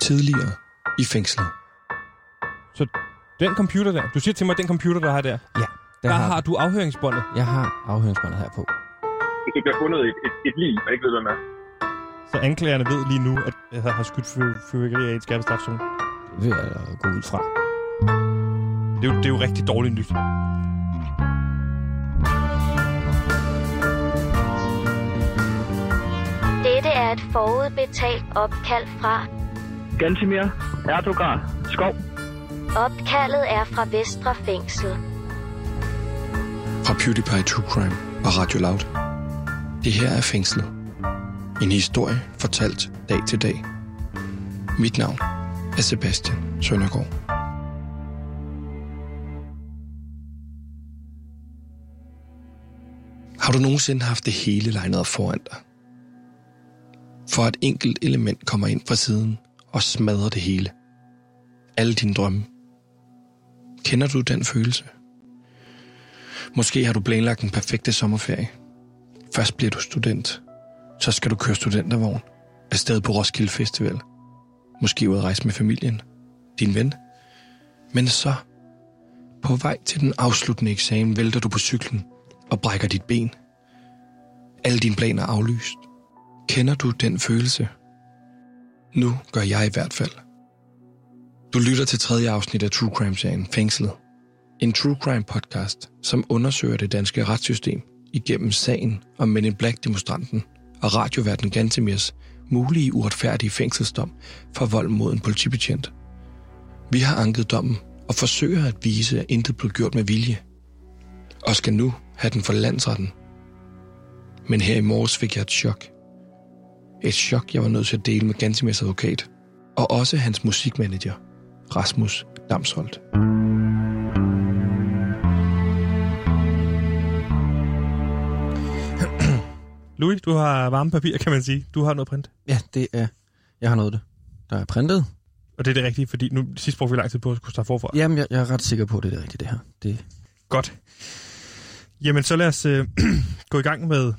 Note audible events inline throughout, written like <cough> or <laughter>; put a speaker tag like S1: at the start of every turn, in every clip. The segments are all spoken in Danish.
S1: tidligere i fængslet.
S2: Så den computer der, du siger til mig, den computer, der har der,
S3: Ja,
S2: der, der har du afhøringsbåndet.
S3: Jeg har afhøringsbåndet her på.
S4: Hvis du bliver fundet et, et, et liv, man ikke ved, hvem er.
S2: Så anklagerne ved lige nu, at jeg har skudt fyr- fyrværkeri af i et skærpet strafzone.
S3: Det vil jeg gå ud fra.
S2: Det er, jo, det er jo rigtig dårligt nyt.
S5: Dette er et forudbetalt opkald fra.
S6: Gantimir Erdogan Skov.
S5: Opkaldet er fra Vestre Fængsel.
S1: Fra PewDiePie True Crime og Radio Loud. Det her er Fængslet. En historie fortalt dag til dag. Mit navn er Sebastian Søndergaard. Har du nogensinde haft det hele legnet op foran dig? For et enkelt element kommer ind fra siden og smadrer det hele. Alle dine drømme. Kender du den følelse? Måske har du planlagt en perfekte sommerferie. Først bliver du student. Så skal du køre studentervogn. Afsted på Roskilde Festival. Måske ud at rejse med familien. Din ven. Men så, på vej til den afsluttende eksamen, vælter du på cyklen og brækker dit ben. Alle dine planer er aflyst. Kender du den følelse? Nu gør jeg i hvert fald. Du lytter til tredje afsnit af True Crime-serien Fængslet. En True Crime podcast, som undersøger det danske retssystem igennem sagen om Men in Black-demonstranten og radioverden Gantemirs mulige uretfærdige fængselsdom for vold mod en politibetjent. Vi har anket dommen og forsøger at vise, at intet blev gjort med vilje. Og skal nu have den for landsretten. Men her i morges fik jeg et chok. Et chok, jeg var nødt til at dele med Gantemirs advokat, og også hans musikmanager, Rasmus Damsholdt.
S2: Louis, du har varme papir, kan man sige. Du har noget print.
S3: Ja, det er... Jeg har noget det. Der er printet.
S2: Og det er det rigtige, fordi nu sidst brugte vi lang tid på at skulle starte forfra.
S3: Jamen, jeg, jeg er ret sikker på, at det er det rigtige, det her. Det,
S2: Godt. Jamen, så lad os øh, <clears throat> gå i gang med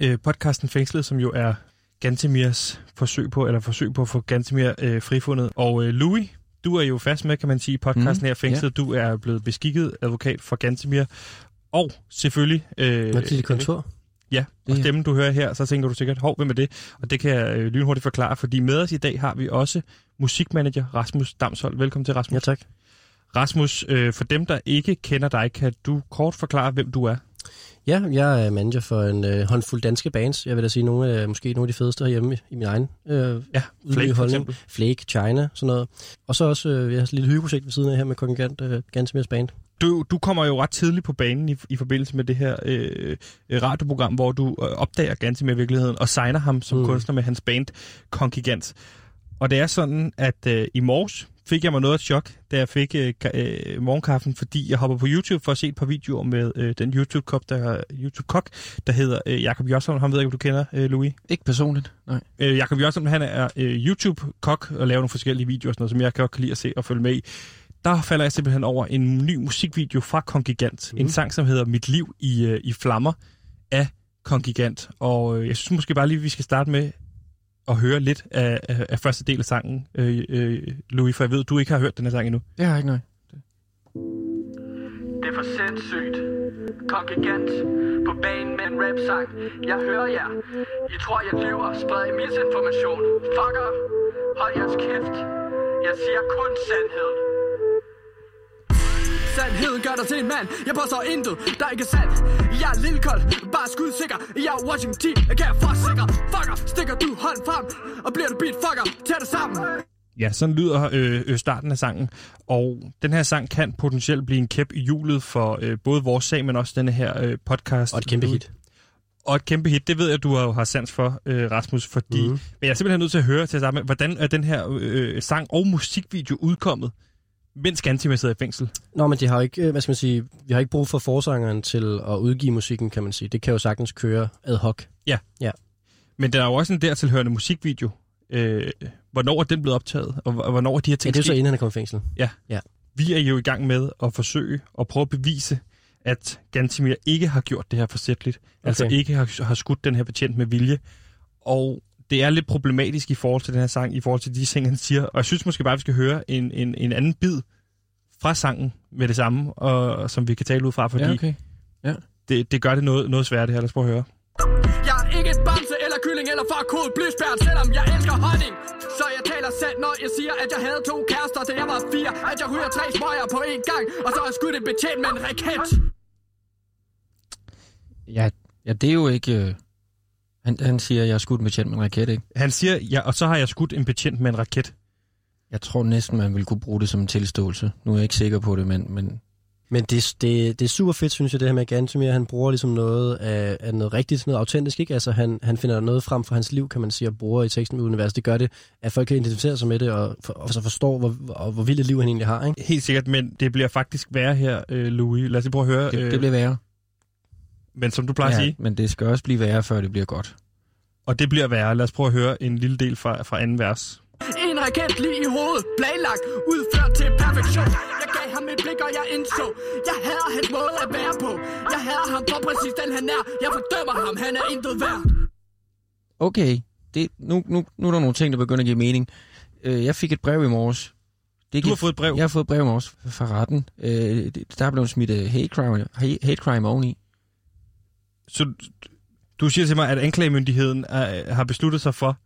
S2: øh, podcasten Fængslet, som jo er Gantemirs forsøg på, eller forsøg på at få Gantemir øh, frifundet. Og øh, Louis, du er jo fast med, kan man sige, i podcasten
S3: Mhm,
S2: her Fængslet. Du er blevet beskikket advokat for Gantemir. Og selvfølgelig... Øh,
S3: Når til dit kontor.
S2: Ja, og stemmen du hører her, så tænker du sikkert, hov, hvem er det? Og det kan jeg øh, lynhurtigt forklare, fordi med os i dag har vi også musikmanager Rasmus Damshold. Velkommen til, Rasmus.
S3: Ja, tak.
S2: Rasmus, øh, for dem, der ikke kender dig, kan du kort forklare, hvem du er?
S3: Ja, jeg er manager for en øh, håndfuld danske bands. Jeg vil da sige, nogle af, måske nogle af de fedeste herhjemme i, min egen øh,
S2: Ja, Flake for eksempel.
S3: Flake, China, sådan noget. Og så også øh, vi har et lille hyggeprojekt ved siden af her med Kongigant, øh, Gansomers band.
S2: Du, du kommer jo ret tidligt på banen i, i forbindelse med det her øh, øh, radioprogram, hvor du øh, opdager Gantemir i virkeligheden og signer ham som mm. Kunstner med hans band Kongigant. Og det er sådan, at øh, i morges fik jeg mig noget af et chok, da jeg fik øh, øh, morgenkaffen, fordi jeg hopper på YouTube for at se et par videoer med øh, den YouTube-kok, der, YouTube-kok, der hedder øh, Jakob Josson. Han ved jeg ikke, om du kender, øh, Louis.
S7: Ikke personligt, nej.
S2: Øh, Jakob Josson, han er øh, YouTube-kok og laver nogle forskellige videoer, og sådan noget, som jeg godt kan lide at se og følge med i. Der falder jeg simpelthen over en ny musikvideo fra Kongigant. Mm. En sang, som hedder Mit liv i, øh, i flammer af Kongigant. Og øh, jeg synes måske bare lige, vi skal starte med at høre lidt af, af, af første del af sangen, øh, øh, Louis, for jeg ved, du ikke har hørt den her sang endnu.
S7: Det har jeg ikke, nej.
S6: Det er for sindssygt. Kongigant på banen med en rap-sang. Jeg hører jer. I tror, jeg lyver. Spreder I misinformation. Fucker. Hold jeres kæft. Jeg siger kun sandhed. Sandheden gør dig til en mand Jeg påstår intet, der ikke er sandt Jeg er lille kold, bare skudsikker Jeg er Washington jeg kan forsikre Fucker, stikker du hånd frem Og bliver du beat, fucker, tag det sammen
S2: Ja, sådan lyder øh, øh, starten af sangen. Og den her sang kan potentielt blive en kæp i hjulet for øh, både vores sag, men også denne her øh, podcast.
S3: Og et kæmpe hit.
S2: Og et kæmpe hit, det ved jeg, du har, har sans for, øh, Rasmus, fordi... Mm. Men jeg er simpelthen nødt til at høre til sammen, hvordan er den her øh, sang og musikvideo udkommet, mens Gantimer sidder i fængsel?
S3: Nå, men de har jo ikke, øh, hvad skal man sige, vi har ikke brug for forsangeren til at udgive musikken, kan man sige. Det kan jo sagtens køre ad hoc.
S2: Men der er jo også en dertilhørende musikvideo. Øh, hvornår er den blevet optaget, og hvornår er de her
S3: Ja,
S2: ting
S3: det er så inden han er kommet i fængsel.
S2: Vi er jo i gang med at forsøge at prøve at bevise, at Gantimir ikke har gjort det her forsætligt. Okay. Altså
S3: Okay.
S2: ikke har, har skudt den her betjent med vilje. Og det er lidt problematisk i forhold til den her sang, i forhold til de ting, han siger. Og jeg synes måske bare, at vi skal høre en, en, en anden bid fra sangen med det samme, og, som vi kan tale ud fra, fordi
S3: Ja, okay.
S2: det, det gør det noget, noget svært det her. Lad os prøve at høre.
S8: Jeg er ikke et bamse eller kylling eller farkod blysbærn, selvom jeg elsker honning. Så jeg taler sandt, når jeg siger, at jeg havde to kærester, da jeg var fire. At jeg ryger tre smøger på én gang, og så er jeg skudt en betjent med en raket.
S7: Ja, ja det er jo ikke... Han, han siger, at jeg er skudt med tjent med en raket, ikke?
S2: Han siger, ja, og så har jeg skudt en betjent med en raket.
S7: Jeg tror næsten, man ville kunne bruge det som en tilståelse. Nu er jeg ikke sikker på det, men, men
S3: Men det, det, det er super fedt, synes jeg, det her med Gantemir. Han bruger ligesom noget af, af noget rigtigt, noget autentisk, ikke? Altså, han, han finder noget frem for hans liv, kan man sige, og bruger i teksten med univers. Det gør det, at folk kan identificere sig med det, og, for, og så forstår, hvor, hvor, hvor vildt et liv han egentlig har, ikke?
S2: Helt sikkert, men det bliver faktisk værre her, øh, Louis. Lad os lige prøve at høre.
S7: det,
S2: øh,
S7: det bliver værre.
S2: Men som du plejer ja. at sige,
S7: men det skal også blive værre, før det bliver godt.
S2: og det bliver værre. Lad os prøve at høre en lille del fra, fra anden vers.
S8: En raket lige i hovedet, planlagt, udført til perfektion. Jeg gav ham et blik, og jeg indså, jeg hader hans måde at være på. Jeg hader ham for præcis den han er. Jeg fordømmer ham, han er intet værd.
S7: Okay, det, nu, nu, nu er der nogle ting, der begynder at give mening. Øh, jeg fik et brev i morges. Det
S2: Du har fået et brev.
S7: Jeg har fået et brev i morges fra retten. Øh, det- der er blevet smidt øh, hate crime, hate hate crime oveni.
S2: Så du siger til mig, at anklagemyndigheden er, har besluttet sig for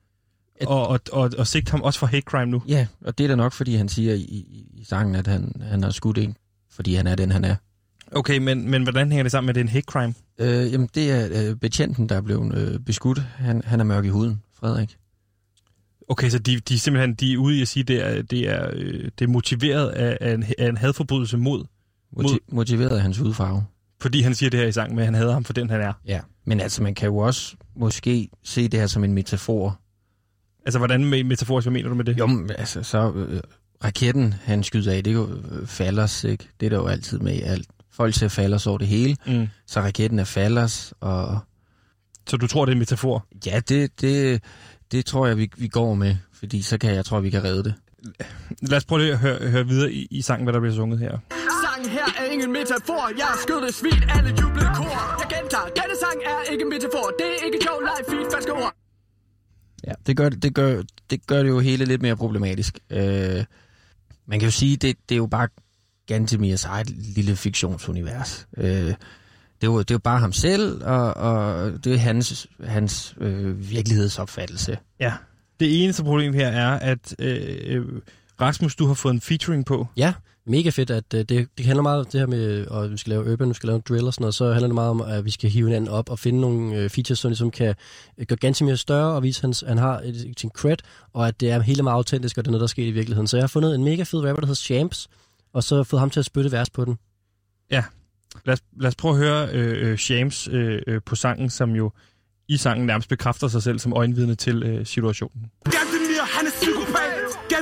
S7: At-
S2: at, at, at, at sigte ham også for hate crime nu.
S7: Ja, og det er da nok, fordi han siger i, i, i sangen, at han, han har skudt ikke, fordi han er den, han er.
S2: Okay, men, men hvordan hænger det sammen med, at det er en hate crime?
S7: Øh, jamen, det er øh, betjenten, der er blevet øh, beskudt. Han, han er mørk i huden, Frederik.
S2: Okay, så de, de er simpelthen de er ude i at sige, at det er, det er, øh, det er motiveret af, af, en, af en hadforbrydelse mod,
S7: Moti- motiveret af hans hudfarve.
S2: Fordi han siger det her i sang med, at han hader ham for den, han er.
S7: Ja. Men altså, man kan jo også måske se det her som en metafor.
S2: Altså, hvordan med metaforisk, hvad mener du med det?
S7: Jo, men altså, så øh, raketten, han skyder af, det er jo øh, fallers, ikke? Det er der jo altid med i alt. Folk ser fallers over det hele,
S2: Mm.
S7: så raketten er fallers, og
S2: Så du tror, det er en metafor?
S7: ja, det, det, det tror jeg, vi, vi går med, fordi så kan jeg tror, vi kan redde det.
S2: Lad os prøve at høre, høre videre i, i sangen, hvad der bliver sunget her.
S8: Sangen her er ingen metafor. Jeg har skød det svin, alle jublede kor. Jeg gentager, denne sang er ikke en metafor. Det er ikke sjov, live feed, falske ord.
S7: Ja, det gør det, det, gør, det gør det jo hele lidt mere problematisk. Øh, man kan jo sige, det, det er jo bare Gantemirs eget lille fiktionsunivers. Øh, det, er jo, det er jo bare ham selv, og, og det er hans, hans øh, virkelighedsopfattelse.
S2: Ja. Det eneste problem her er, at øh, øh, Rasmus, du har fået en featuring på.
S3: Ja, mega fedt, at øh, det, det handler meget om det her med, at vi skal lave urban, vi skal lave en drill og sådan noget, så handler det meget om, at vi skal hive hinanden op og finde nogle øh, features, som ligesom kan øh, gøre ganske mere større og vise, at hans, han har et, sin cred, og at det er hele meget autentisk, og det er noget, der er sket i virkeligheden. Så jeg har fundet en mega fed rapper, der hedder Champs, og så fået ham til at spytte vers på den.
S2: Lad os, lad os prøve at høre øh, øh, Shams øh, øh, på sangen, som jo i sangen nærmest bekræfter sig selv som øjenvidne til øh, situationen.
S9: Gantemir, han er psykopat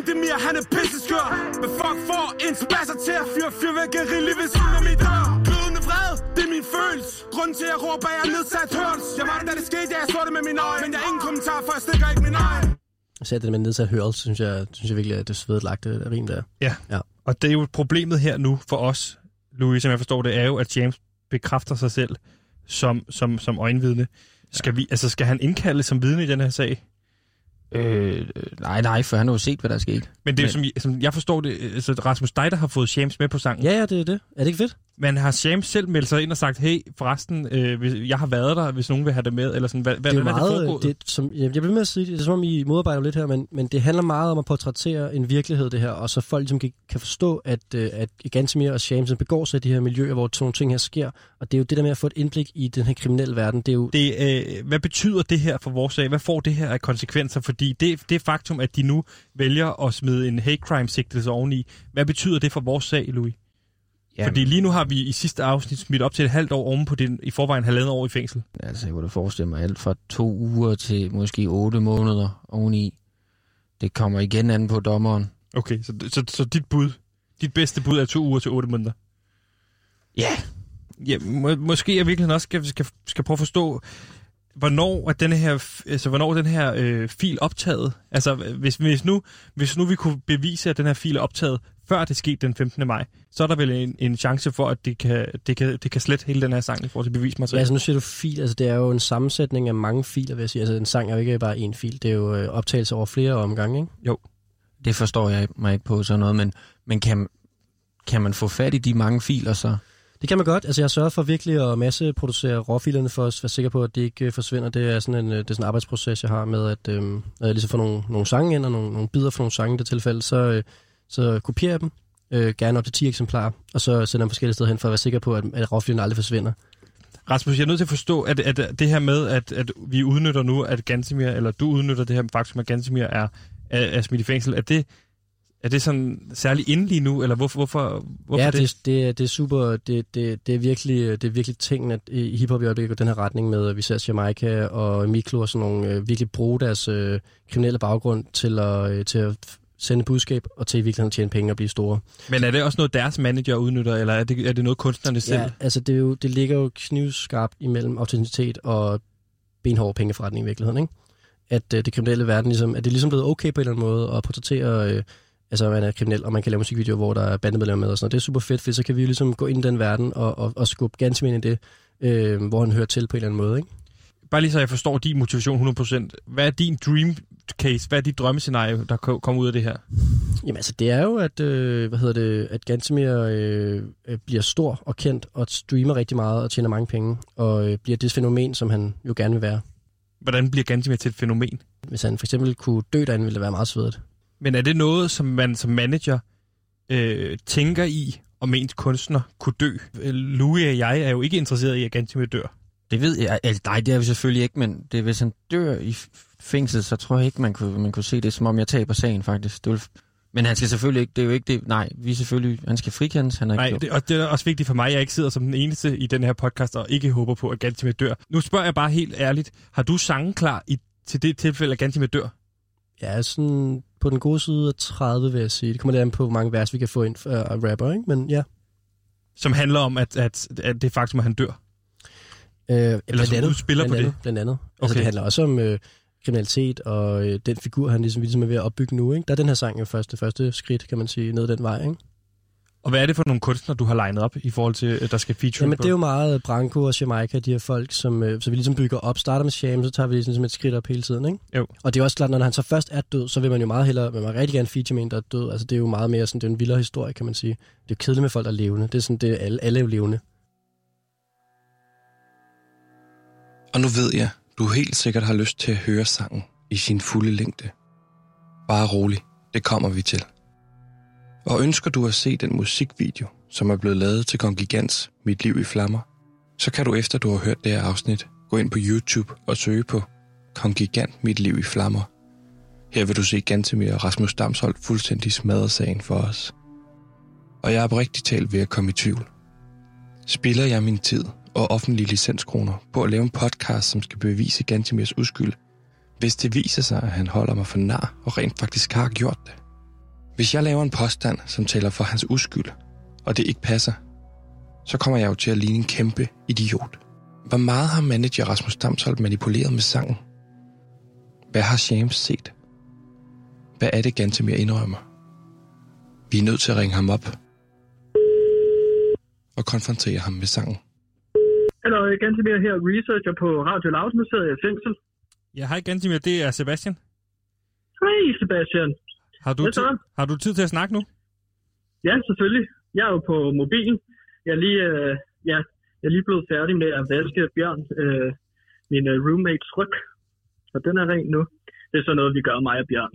S9: Gantemir, han er pisseskør. Men fuck for en spasser til at fyre fyrværkeri lige ved siden af mit dør. Glødende vred, det er min følelse. Grunden til at jeg råber, jeg er nedsat hørs Jeg var der, da det skete, ja, jeg så det med mine øjne. Men jeg har ingen kommentar, for jeg stikker ikke min egen.
S3: Så det med nedsat hørelse, synes jeg, synes jeg virkelig, at det svedet lagt det rim der.
S2: Og det er jo problemet her nu for os, Louis, som jeg forstår det, er jo, at James bekræfter sig selv som, som, som øjenvidne. Skal, vi, altså, skal han indkalde som vidne i den her sag?
S7: Øh, nej, nej, for han har jo set, hvad der er sket.
S2: Men det er
S7: Men-
S2: som, som jeg forstår det, altså Rasmus dig, der har fået Shams med på sangen.
S3: Ja, ja, det er det. Er det ikke fedt?
S2: Men har Shams selv meldt sig ind og sagt, hey, forresten, øh, jeg har været der, hvis nogen vil have det med, eller sådan, hvad, hvad
S3: det er jo
S2: hvordan er det
S3: meget,
S2: foregået?
S3: det, som, jeg bliver med at sige, det er som om I modarbejder lidt her, men, men det handler meget om at portrættere en virkelighed, det her, og så folk ligesom kan, kan forstå, at, øh, at Gantemir og Shamsen begår sig i de her miljøer, hvor sådan nogle ting her sker, og det er jo det der med at få et indblik i den her kriminelle verden, det er jo,
S2: det, øh, hvad betyder det her for vores sag? Hvad får det her af konsekvenser? Fordi det, det faktum, at de nu vælger at smide en hate crime sigtelse oveni, hvad betyder det for vores sag, Louis?
S7: Jamen,
S2: Fordi lige nu har vi i sidste afsnit smidt op til et halvt år oven på din i forvejen halvandet år i fængsel.
S7: Altså, jeg kunne da forestille mig alt fra to uger til måske otte måneder oveni. Det kommer igen an på dommeren.
S2: Okay, så, så, så dit bud, dit bedste bud er to uger til otte måneder.
S7: Ja,
S2: Ja, må, måske jeg virkelig også skal, skal, skal prøve at forstå, hvornår er denne her, altså, hvornår er den her øh, fil optaget? Altså, hvis, hvis, nu, hvis nu vi kunne bevise, at den her fil er optaget før det skete den 15. maj, så er der vel en, en chance for, at det kan, det, kan, det kan slette hele den her sang i forhold til
S3: Ja,
S2: bevismateriale.
S3: altså nu siger du fil, altså det er jo en sammensætning af mange filer, vil jeg sige. Altså en sang er jo ikke bare én fil, det er jo øh, optagelse over flere omgange, ikke?
S7: Det forstår jeg mig ikke på sådan noget, men, men kan, kan man få fat i de mange filer så?
S3: Det kan man godt. Altså jeg har sørget for virkelig at masseproducere råfilerne for at være sikker på, at det ikke øh, forsvinder. Det er sådan en, øh, det er sådan en arbejdsproces, jeg har med, at øh, når jeg ligesom får nogle, nogle sange ind, og nogle, nogle bidder fra nogle sange i det tilfælde, så, øh, så kopierer jeg dem, øh, gerne op til 10 eksemplarer, og så sender dem forskellige steder hen for at være sikker på, at, at råfilerne aldrig forsvinder.
S2: Rasmus, jeg er nødt til at forstå, at, at det her med, at, at vi udnytter nu, at Gantemir, eller du udnytter det her faktum, at Gantemir er, er, er smidt i fængsel, er det, er det sådan særligt inde lige nu, eller hvorfor, hvorfor, hvorfor
S3: ja,
S2: det?
S3: det, det, er- det er super. Det, det, det, er virkelig, det er virkelig ting, at i hiphop i øjeblikket går den her retning med, at vi ser Jamaica og Miklo og sådan nogle øh, virkelig bruge deres øh, kriminelle baggrund til at, øh, til at sende budskab og til i virkeligheden tjene penge og blive store.
S2: Men er det også noget, deres manager udnytter, eller er det, er det noget, kunstnerne selv?
S3: Ja, altså det, er jo, det ligger jo knivskarpt imellem autenticitet og benhård pengeforretning i virkeligheden, ikke? At øh, det kriminelle verden ligesom, at det er ligesom blevet okay på en eller anden måde at portrættere, øh, altså at man er kriminel, og man kan lave musikvideoer, hvor der er bandemedlemmer med og sådan noget. Det er super fedt, for så kan vi jo ligesom gå ind i den verden og, og, og skubbe ganske ind i det, øh, hvor han hører til på en eller anden måde, ikke?
S2: Bare lige så jeg forstår din motivation 100%. Hvad er din dream case? Hvad er dit drømmescenario, der ko- kommer ud af det her?
S3: Jamen altså, det er jo, at, øh, hvad hedder det, at Gantemir øh, øh, bliver stor og kendt, og streamer rigtig meget og tjener mange penge, og øh, bliver det fænomen, som han jo gerne vil være.
S2: Hvordan bliver Gantemir til et fænomen?
S3: Hvis han for eksempel kunne dø derinde, ville det være meget svedigt.
S2: Men er det noget, som man som manager øh, tænker i, om ens kunstner kunne dø? Øh, Louis og jeg er jo ikke interesseret i, at Gantemir dør.
S7: Det ved jeg. Altså, nej, det er vi selvfølgelig ikke, men det, hvis han dør i fængsel, så tror jeg ikke, man kunne, man kunne se det, som om jeg taber sagen, faktisk. Det vil, men han skal selvfølgelig ikke, det er jo ikke det, nej, vi er selvfølgelig, han skal frikendes, han er
S2: Nej,
S7: ikke
S2: det, og det er også vigtigt for mig, at jeg ikke sidder som den eneste i den her podcast, og ikke håber på, at Gantemir dør. Nu spørger jeg bare helt ærligt, har du sangen klar i, til det tilfælde, at Gantemir dør?
S3: Ja, sådan på den gode side af 30, vil jeg sige. Det kommer lidt an på, hvor mange vers vi kan få ind af uh, rapper, ikke? Men ja.
S2: Som handler om, at, at, at det faktum, at han dør.
S3: Øh,
S2: Eller
S3: blandt
S2: som
S3: andet,
S2: spiller
S3: blandt
S2: på
S3: andet,
S2: det.
S3: Blandt andet. Okay. Altså,
S2: Okay.
S3: det handler også om øh, kriminalitet og øh, den figur, han ligesom, ligesom er ved at opbygge nu, ikke? Der er den her sang jo første, første skridt, kan man sige, ned den vej, ikke?
S2: Og hvad er det for nogle kunstnere, du har legnet op i forhold til, at der skal feature
S3: Jamen,
S2: på?
S3: det er jo meget Branko og Jamaica, de her folk, som øh, så vi ligesom bygger op. Starter med Sham, så tager vi ligesom et skridt op hele tiden, ikke?
S2: Jo.
S3: Og det er også klart, når han så først er død, så vil man jo meget hellere, man vil rigtig gerne feature med en, der er død. Altså, det er jo meget mere sådan, det er en vildere historie, kan man sige. Det er jo kedeligt med folk, der er levende. Det er sådan, det er alle, alle er jo levende.
S1: Og nu ved jeg, du helt sikkert har lyst til at høre sangen i sin fulde længde. Bare rolig, det kommer vi til. Og ønsker du at se den musikvideo, som er blevet lavet til Kongigants Mit Liv i Flammer, så kan du efter du har hørt det her afsnit, gå ind på YouTube og søge på Kongigant Mit Liv i Flammer. Her vil du se Gantemir og Rasmus Damsholdt fuldstændig smadre sagen for os. Og jeg er oprigtigt talt ved at komme i tvivl. Spiller jeg min tid og offentlige licenskroner på at lave en podcast, som skal bevise Gantemirs uskyld, hvis det viser sig, at han holder mig for nar og rent faktisk har gjort det? Hvis jeg laver en påstand, som taler for hans uskyld, og det ikke passer, så kommer jeg jo til at ligne en kæmpe idiot. Hvor meget har manager Rasmus Damsholdt manipuleret med sangen? Hvad har James set? Hvad er det, Gantemir indrømmer? Vi er nødt til at ringe ham op og konfrontere ham med sangen.
S4: Hallo, Gantemir her, researcher på Radio Loud. Nu sidder jeg i fængsel.
S2: Ja, hej Gantemir, det er Sebastian.
S4: Hej, Sebastian.
S2: Har du,
S4: så?
S2: tid, har du tid til at snakke nu?
S4: Ja, selvfølgelig. Jeg er jo på mobilen. Jeg er lige, øh, ja, jeg er lige blevet færdig med at vaske Bjørn, øh, min øh, roommates ryg. Og den er ren nu. Det er sådan noget, vi gør mig og Bjørn.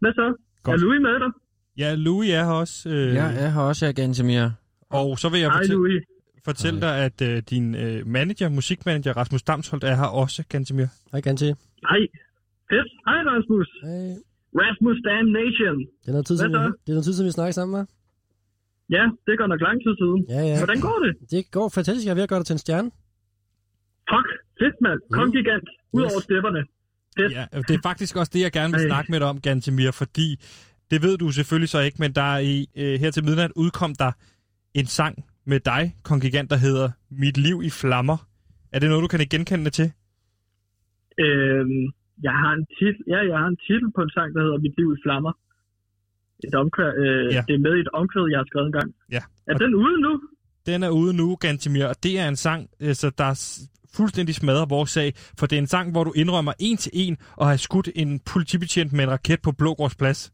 S4: Hvad så?
S2: Godt.
S4: Er Louis med dig?
S2: Ja, Louis er her også. Øh,
S7: Ja, jeg har også her Gantemir.
S2: Og så vil jeg
S4: Hej,
S2: fortælle,
S4: Louis.
S2: Fortælle dig, at øh, din øh, manager, musikmanager Rasmus Damsholdt er her også, Gantemir.
S3: Hej, Ganti.
S4: Hej. Fedt. Hej, Rasmus.
S3: Hej.
S4: Rasmus Damn Nation.
S3: Det er noget tid, siden, vi, det er noget tid, siden vi snakker sammen, hva'?
S4: Ja, det går nok lang tid siden.
S3: Ja, ja.
S4: Hvordan går det?
S3: Det går fantastisk. Jeg er ved at gøre dig til en stjerne.
S4: Fuck. Fedt, mand. Kom gigant. Ud over
S3: Yes.
S4: stepperne. Fedt.
S2: Ja, det er faktisk også det, jeg gerne vil
S4: Ej.
S2: snakke med dig om, Gantemir, fordi det ved du selvfølgelig så ikke, men der er i, øh, her til midnat udkom der en sang med dig, Kongigant, der hedder Mit liv i flammer. Er det noget, du kan genkende det til?
S4: Øhm, jeg har en titel, ja, jeg har en titel på en sang, der hedder Mit liv i flammer. Et omkvæd, øh,
S2: Ja.
S4: Det er med i et omkvæd, jeg har skrevet en gang.
S2: Ja.
S4: Er den ude nu?
S2: Den er ude nu, Gantemir, og det er en sang, øh, så der fuldstændig smadrer vores sag, for det er en sang, hvor du indrømmer en til en og har skudt en politibetjent med en raket på Blågårds plads.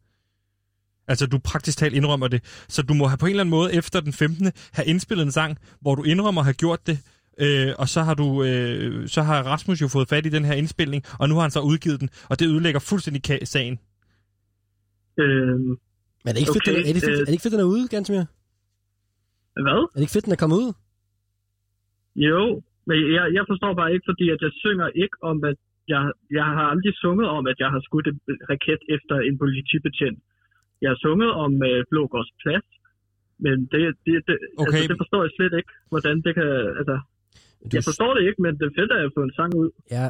S2: Altså, du praktisk talt indrømmer det. Så du må have på en eller anden måde efter den 15. have indspillet en sang, hvor du indrømmer at have gjort det, øh, og så har, du, øh, så har Rasmus jo fået fat i den her indspilning, og nu har han så udgivet den, og det ødelægger fuldstændig sagen.
S4: Øh,
S3: Men er det ikke fedt,
S4: Okay,
S3: den, er, det fedt,
S4: øh,
S3: er det ikke fedt, den er ude, Gantemir?
S4: hvad?
S3: Er det ikke fedt, den er kommet ud?
S4: Jo, men jeg, jeg forstår bare ikke, fordi at jeg synger ikke om, at jeg, jeg har aldrig sunget om, at jeg har skudt en raket efter en politibetjent. Jeg har sunget om øh, Blågårds plads, men det, det, det,
S2: Okay.
S4: altså, det forstår jeg slet ikke, hvordan det kan... Altså,
S3: Du,
S4: jeg forstår det ikke, men det er fedt, at jeg får en sang ud.
S3: Ja,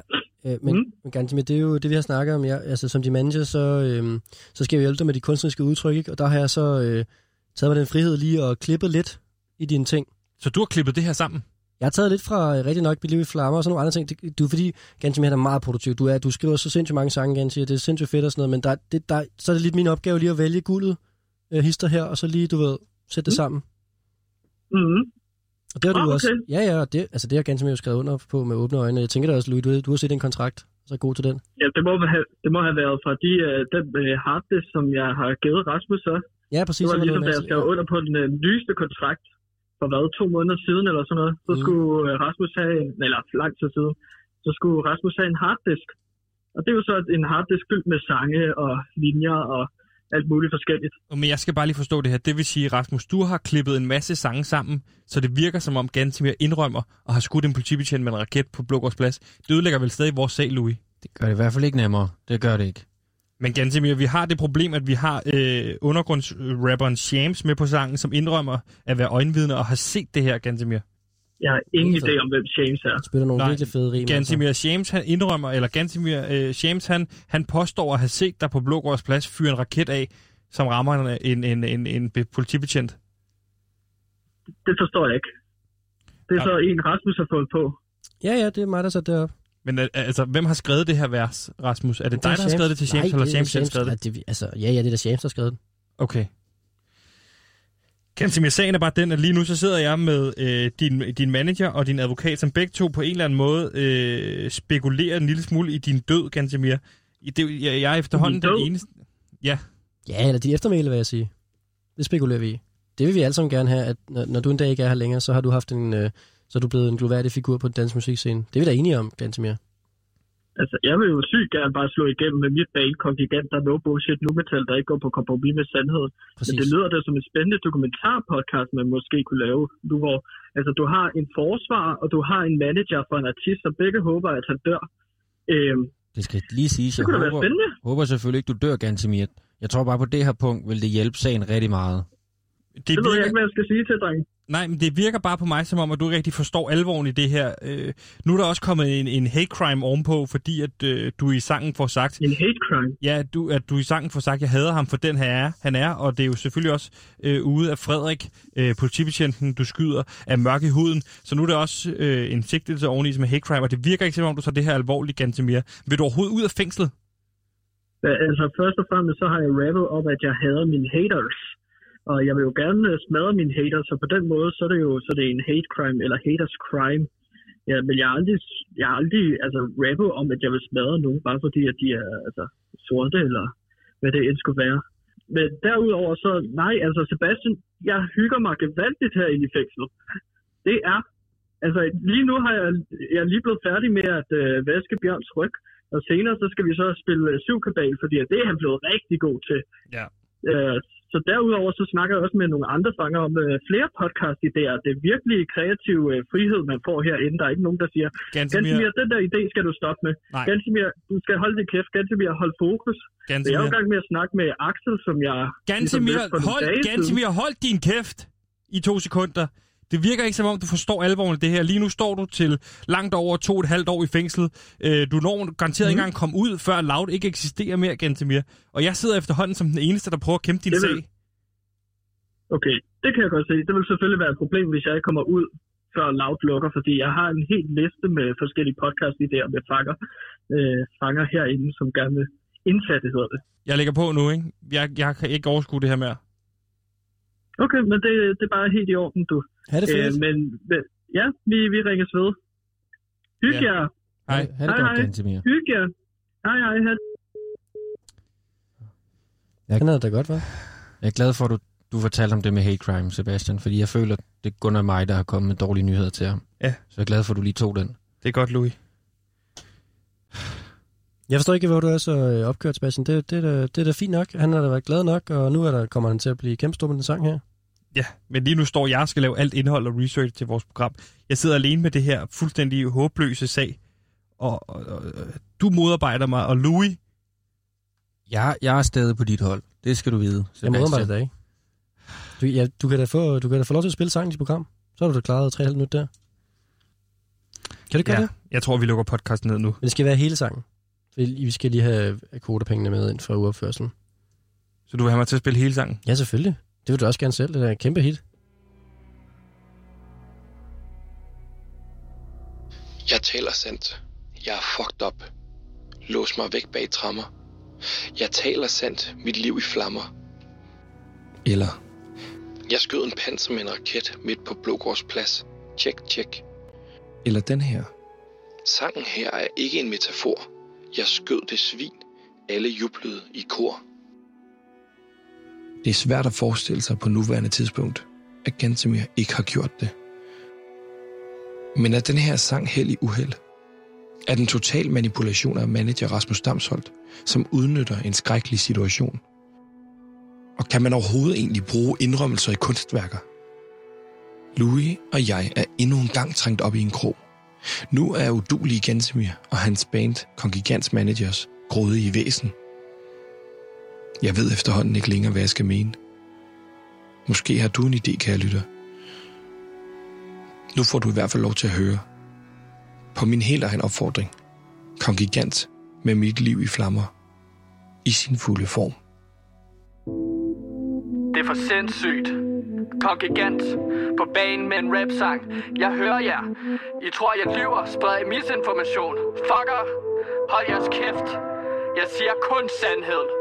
S3: øh, men, mm. Men Gantemir, det er jo det, vi har snakket om. Ja, altså, som de manager, så, øh, så skal vi hjælpe dig med de kunstneriske udtryk, ikke? og der har jeg så øh, taget mig den frihed lige og klippet lidt i dine ting.
S2: Så du har klippet det her sammen?
S3: Jeg har taget lidt fra øh, rigtig nok Liv i Flammer og sådan nogle andre ting. Det, du er fordi, Gantemir er meget produktiv. Du, er, du skriver så sindssygt mange sange, Gantemir. Det er sindssygt fedt og sådan noget, men der, det, der, så er det lidt min opgave lige at vælge guldet øh, hister her, og så lige, du ved, sætte det
S4: Mm.
S3: sammen.
S4: Mm-hmm.
S3: Og det har du
S4: Ah,
S3: også.
S4: okay.
S3: Ja, ja, og det, altså det har Gantemir jo skrevet under på med åbne øjne. Jeg tænker da også, Louis, du, du har set en kontrakt, så er god til den.
S4: Ja, det må, have, det må have været fra de, øh, den øh, harddisk, som jeg har givet Rasmus så.
S3: Ja, præcis.
S4: Det var ligesom, da jeg skrev under på den øh, nyeste kontrakt for hvad, to måneder siden eller sådan noget. Så
S3: Mm.
S4: skulle øh, Rasmus have, en, eller lang tid siden, så skulle Rasmus have en harddisk. Og det er jo så en harddisk fyldt med sange og linjer og alt muligt forskelligt.
S2: Men jeg skal bare lige forstå det her. Det vil sige, Rasmus, du har klippet en masse sange sammen, så det virker som om Gantemir indrømmer og har skudt en politibetjent med en raket på Blågårds plads. Det ødelægger vel stadig vores sag, Louis.
S7: Det gør det i hvert fald ikke nemmere. Det gør det ikke.
S2: Men Gantemir, vi har det problem, at vi har øh, undergrundsrapperen Shams med på sangen, som indrømmer at være øjenvidne og har set det her, Gantemir.
S4: Jeg har ingen idé om, hvem James er.
S3: Han spiller nogle
S2: Nej,
S3: virkelig fede rim. altså.
S2: Gantemir Shams, han indrømmer, eller Gantemir øh, Shams, han, han påstår at have set dig på Blågårds plads fyre en raket af, som rammer en, en, en, en, en be- politibetjent.
S4: Det forstår jeg ikke. Det er
S2: Ja.
S4: så en, Rasmus har fået på.
S3: Ja, ja, det er mig, der satte det op.
S2: Men øh, altså, hvem har skrevet det her vers, Rasmus? Er det,
S3: Det er
S2: dig, der har skrevet det til Shams,
S3: Nej,
S2: eller
S3: er
S2: har
S3: Shams.
S2: skrevet det?
S3: Ja, det, altså, ja, ja, det er da Shams, der har skrevet det.
S2: Okay. Gansimir, sagen er bare den, at lige nu så sidder jeg med øh, din, din manager og din advokat, som begge to på en eller anden måde øh, spekulerer en lille smule i din død, Gansimir. I Det, jeg, jeg er efterhånden den eneste... Ja,
S3: Ja, eller de eftermæle, vil jeg sige. Det spekulerer vi i. Det vil vi alle sammen gerne have, at når, når du en dag ikke er her længere, så har du haft en, øh, så er du blevet en gloværdig figur på den danske musikscene. Det er vi da enige om, Gantemir.
S4: Altså, jeg vil jo sygt gerne bare slå igennem med mit band Kongigant, der er no bullshit nu metal, der ikke går på kompromis med sandheden.
S3: Præcis.
S4: Men det lyder da som en spændende dokumentarpodcast, man måske kunne lave. Du, hvor, altså, du har en forsvar, og du har en manager for en artist, som begge håber, at han dør. Øhm,
S7: Det skal lige siges,
S4: det
S7: jeg
S4: kunne da være
S7: håber, håber selvfølgelig ikke, du dør, Gantemir. Jeg tror bare på det her punkt vil det hjælpe sagen rigtig meget.
S2: det
S4: Det ved jeg ikke, hvad jeg skal sige til, dreng.
S2: Nej, men det virker bare på mig som om, at du ikke rigtig forstår alvoren i det her. Øh, nu er der også kommet en, en hate crime ovenpå, fordi at øh, du i sangen får sagt,
S4: En hate crime.
S2: Ja, du, at du i sangen får sagt, at jeg hader ham for den her er, han er, og det er jo selvfølgelig også øh, ude af Frederik, øh, politibetjenten, du skyder, er mørk i huden. Så nu er det også øh, en sigtelse oveni som er hate crime, og det virker ikke som om, du tager det her alvorligt, Gantemir. Vil du overhovedet ud af fængslet?
S4: Altså, først og fremmest så har jeg rappet om, at jeg hader mine haters. Og jeg vil jo gerne øh, smadre mine haters, så på den måde, så er det jo så er det en hate crime, eller haters crime. Ja, men jeg har aldrig, jeg har aldrig altså, rappet om, at jeg vil smadre nogen, bare fordi, at de er altså, sorte, eller hvad det end skulle være. Men derudover så, nej, altså Sebastian, jeg hygger mig gevaldigt herinde i fængslet. Det er, altså lige nu har jeg, jeg er lige blevet færdig med at øh, vaske Bjørns ryg, og senere så skal vi så spille øh, syv kabal, fordi det er han blevet rigtig god til.
S2: Ja.
S4: Øh, så derudover så snakker jeg også med nogle andre fanger om øh, flere podcast-idéer. Det er virkelig kreativ øh, frihed, man får herinde. Der er ikke nogen, der siger, Gansimir, den der idé skal du stoppe med. Gansimir, du skal holde din kæft. Gansimir, hold fokus. Så jeg er jo i gang med at snakke med Axel, som jeg...
S2: Gantemir,
S4: ligesom
S2: hold. Gantemir, hold din kæft i to sekunder. Det virker ikke som om, du forstår alvoren det her. Lige nu står du til langt over to og et halvt år i fængsel. Øh, Du når garanteret ikke
S4: Mhm.
S2: engang komme ud, før Loud ikke eksisterer mere, Gantemir. Og jeg sidder efterhånden som den eneste, der prøver at kæmpe din
S4: Det
S2: sag.
S4: vil- Okay, det kan jeg godt se. Det vil selvfølgelig være et problem, hvis jeg ikke kommer ud, før Loud lukker, fordi jeg har en hel liste med forskellige podcast-idéer med fanger, øh, fanger herinde, som gerne vil indsatte, hedder det.
S2: Jeg lægger på nu, ikke? Jeg, jeg kan ikke overskue det her mere.
S4: Okay, men det, det er bare helt i orden, du.
S3: Ha' det fedt.
S4: Øh, men men, ja, vi, vi ringes ved. Hygge
S2: Ja.
S4: jer.
S2: Hej.
S7: Ha' det
S4: Hej,
S7: godt. Gantemir.
S4: Hygge jer. Hej, hej. hej.
S3: Han havde da godt, var.
S7: Jeg er glad for, at du, du fortalte om det med hate crime, Sebastian, fordi jeg føler, det kun er mig, der har kommet med dårlige nyheder til ham.
S2: Ja.
S7: Så jeg er glad for, at du lige tog den.
S2: Det er godt, Louis.
S3: Jeg forstår ikke, hvor du er så øh, opkørt, Sebastian. Det, det, er da, det er da fint nok. Han har da været glad nok, og nu er der, kommer han til at blive kæmpestor med den sang her.
S2: Ja, men lige nu står jeg og skal lave alt indhold og research til vores program. Jeg sidder alene med det her fuldstændig håbløse sag, og, og, og du modarbejder mig, og Louis,
S7: Jeg, jeg er stadig på dit hold. Det skal du vide,
S3: Jeg
S7: Sebastian.
S3: modarbejder dig ikke. Du, ja, du, kan da få, du kan da få lov til at spille sangen i dit program. Så har du da klaret 3,5 minutter der. Kan du gøre
S2: ja,
S3: det?
S2: jeg tror, vi lukker podcasten ned nu.
S3: Men det skal være hele sangen. Vi vi skal lige have kodepengene med ind fra uopførselen.
S2: Så du vil have mig til at spille hele sangen?
S3: Ja, selvfølgelig. Det vil du også gerne selv. Det er kæmpe hit.
S1: Jeg taler sandt. Jeg er fucked up. Lås mig væk bag trammer. Jeg taler sandt. Mit liv i flammer. Eller, jeg skød en panser med en raket midt på Blågårds plads. Tjek, tjek. Eller den her. Sangen her er ikke en metafor. Jeg skød det svin. Alle jublede i kor. Det er svært at forestille sig på nuværende tidspunkt, at Gantemir ikke har gjort det. Men er den her sang held i uheld? Er den total manipulation af manager Rasmus Damsholdt, som udnytter en skrækkelig situation? Og kan man overhovedet egentlig bruge indrømmelser i kunstværker? Louis og jeg er endnu en gang trængt op i en krog. Nu er udulige Gantemir og hans band Kongigants Managers grådige væsen. Jeg ved efterhånden ikke længere, hvad jeg skal mene. Måske har du en idé, kære lytter. Nu får du i hvert fald lov til at høre. På min helt egen opfordring. Kongigant med mit liv i flammer. I sin fulde form.
S6: Det er for sindssygt. Kongigant på banen med en rap-sang. Jeg hører jer. I tror, jeg lyver. Spreder misinformation. Fucker. Hold jeres kæft. Jeg siger kun sandheden.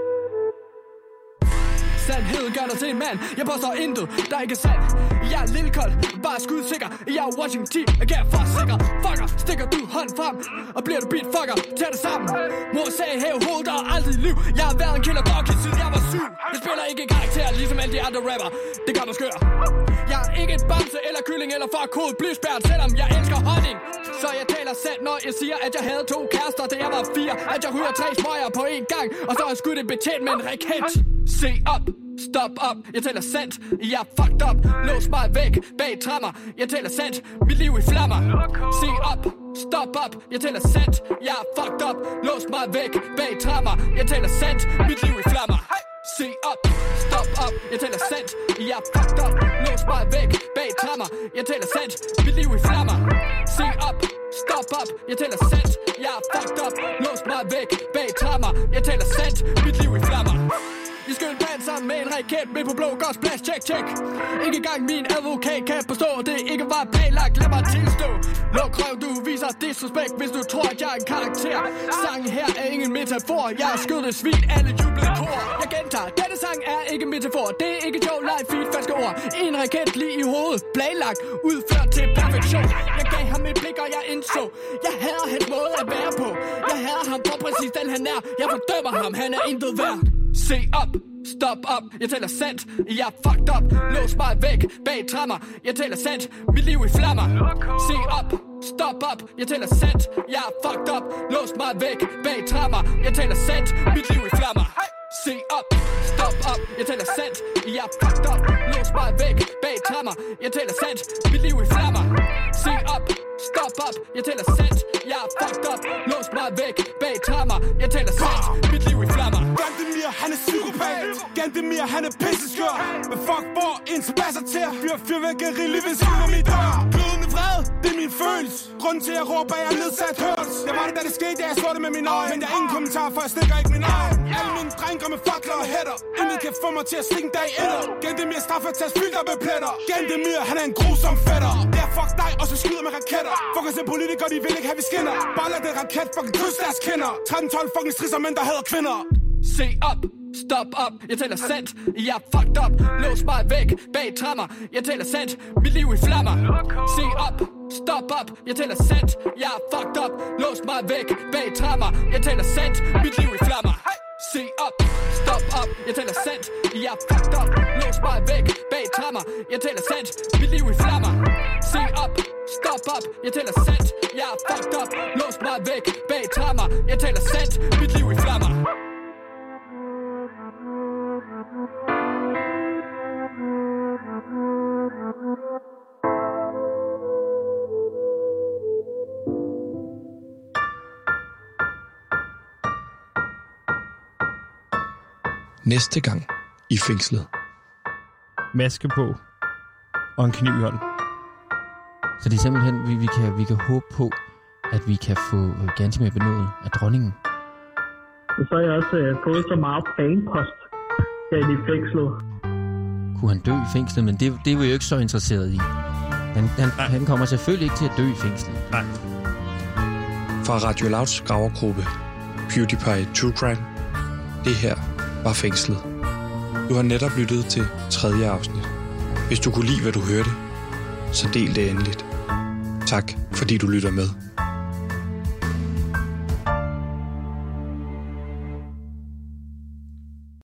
S8: Sandheden gør dig til en mand. Jeg påstår intet, der ikke er sandt. Jeg er lille kold, bare skudsikker. Jeg er Washington T, jeg kan for sikker. Fucker, stikker du hånd frem Og bliver du beat, fucker, tag det sammen. Mor sagde, hæv hovedet og aldrig liv. Jeg har været en killer dog, siden jeg var syg Jeg spiller ikke karakter, ligesom alle de andre rapper. Det gør mig skør. Jeg er ikke et bamse eller kylling eller far kod Blysbært, selvom jeg elsker honning. Så jeg taler sandt, når jeg siger At jeg havde to kærester, da jeg var fire. At jeg ryger tre smøger på én gang Og så har jeg skudt en betjent med en raket. Se op, stop op, jeg taler sandt Jeg er fucked up, lås mig væk bag trammer. Jeg taler sandt, mit liv i flammer. Se op, stop op, jeg taler sandt Jeg er fucked up, lås mig væk bag trammer. Jeg taler sandt, mit liv i flammer. Se op, stop op, jeg taler sandt. Jeg er fucked up, lås mig væk bag trammer Jeg taler sandt, mit liv i flammer. Se op, stop op, jeg taler sandt. Jeg er fucked up, lås mig væk bag trammer Jeg taler sandt, mit liv i flammer. I skød en band sammen med en raket med på blå gårds plads, check, check. Ikke engang min advokat kan forstå, det ikke var planlagt, lad mig tilstå. Luk røv, du viser disrespekt, hvis du tror, at jeg er en karakter. Sangen her er ingen metafor, jeg er skød et svin, alle jublede kor Jeg gentager, denne sang er ikke metafor, det er ikke Joe Life feed, falske ord. En raket lige i hovedet, planlagt, udført til perfektion. Jeg gav ham et blik, og jeg indså, jeg hader hans måde at være på. Jeg hader ham for præcis den han er, jeg fordømmer ham, han er intet værd. Se op, stop op, jeg taler sandt. Jeg er fucked up, lås mig væk bag trammer. Jeg taler sandt, mit liv i flammer. Se op, stop op, jeg taler sandt. Jeg er fucked up, lås mig væk bag trammer. Jeg taler sandt, mit liv i flammer. Se op, stop op, jeg taler sandt. Jeg er fucked up, lås mig væk bag trammer. Jeg taler sandt, mit liv i flammer. Se op, stop op, jeg taler sandt. Jeg er fucked up, lås mig væk. Bag trammer Jeg taler sex, mit liv i flammer.
S9: Gandemir, han er psykopat. Gandemir, han er pisseskør. Men fuck, hvor en spasser til at fyre fyrværkeri lige ved siden af min dør. Glødende det er min følelse. Grunden til at jeg råber, jeg er nedsat hørs Jeg var det, da det skete, da jeg så det med mine øjne Men der er ingen kommentar, for jeg stikker ikke min egen Alle mine drenge med fakler og hætter. Intet kan få mig til at stikke en dag etter Gendemir straffer til at op med pletter. Gantemir, han er en grusom fætter. Det er fuck dig, og så skyder med raketter. Fuck os politikere, de vil ikke have, vi skinner. Bare lad det raket fucking kysse deres kinder. 13-12 fucking strisser mænd, der hader kvinder.
S8: Se op, stop op, jeg taler sandt. Jeg er fucked up, lås mig væk bag trammer Jeg taler sandt, mit liv i flammer. Se op, stop op, jeg taler sandt Jeg er fucked up, lås mig væk bag trammer Jeg taler sandt, mit liv i flammer. Se op, stop op, jeg taler sandt Jeg er fucked up, lås mig væk bag trammer Jeg taler sandt, mit liv i flammer. Se op, stop op, jeg taler sandt Jeg er fucked up, lås mig væk bag trammer Jeg taler sandt, mit liv i flammer. Thank you.
S1: Næste gang i fængslet.
S2: Maske på og en kniv i hånden.
S7: Så det er simpelthen, vi, vi, kan, vi kan håbe på, at vi kan få øh, Gantemir benådet af dronningen.
S4: Og så har jeg også øh, fået så meget fanpost herinde i fængslet.
S7: Kunne han dø i fængslet, men det, det er vi jo ikke så interesseret i. Han, han, han kommer selvfølgelig ikke til at dø i fængslet.
S2: Nej.
S1: Fra Radio Louds gravergruppe PewDiePie True Crime. Det her var fængslet. Du har netop lyttet til tredje afsnit. Hvis du kunne lide, hvad du hørte, så del det endeligt. Tak, fordi du lytter med.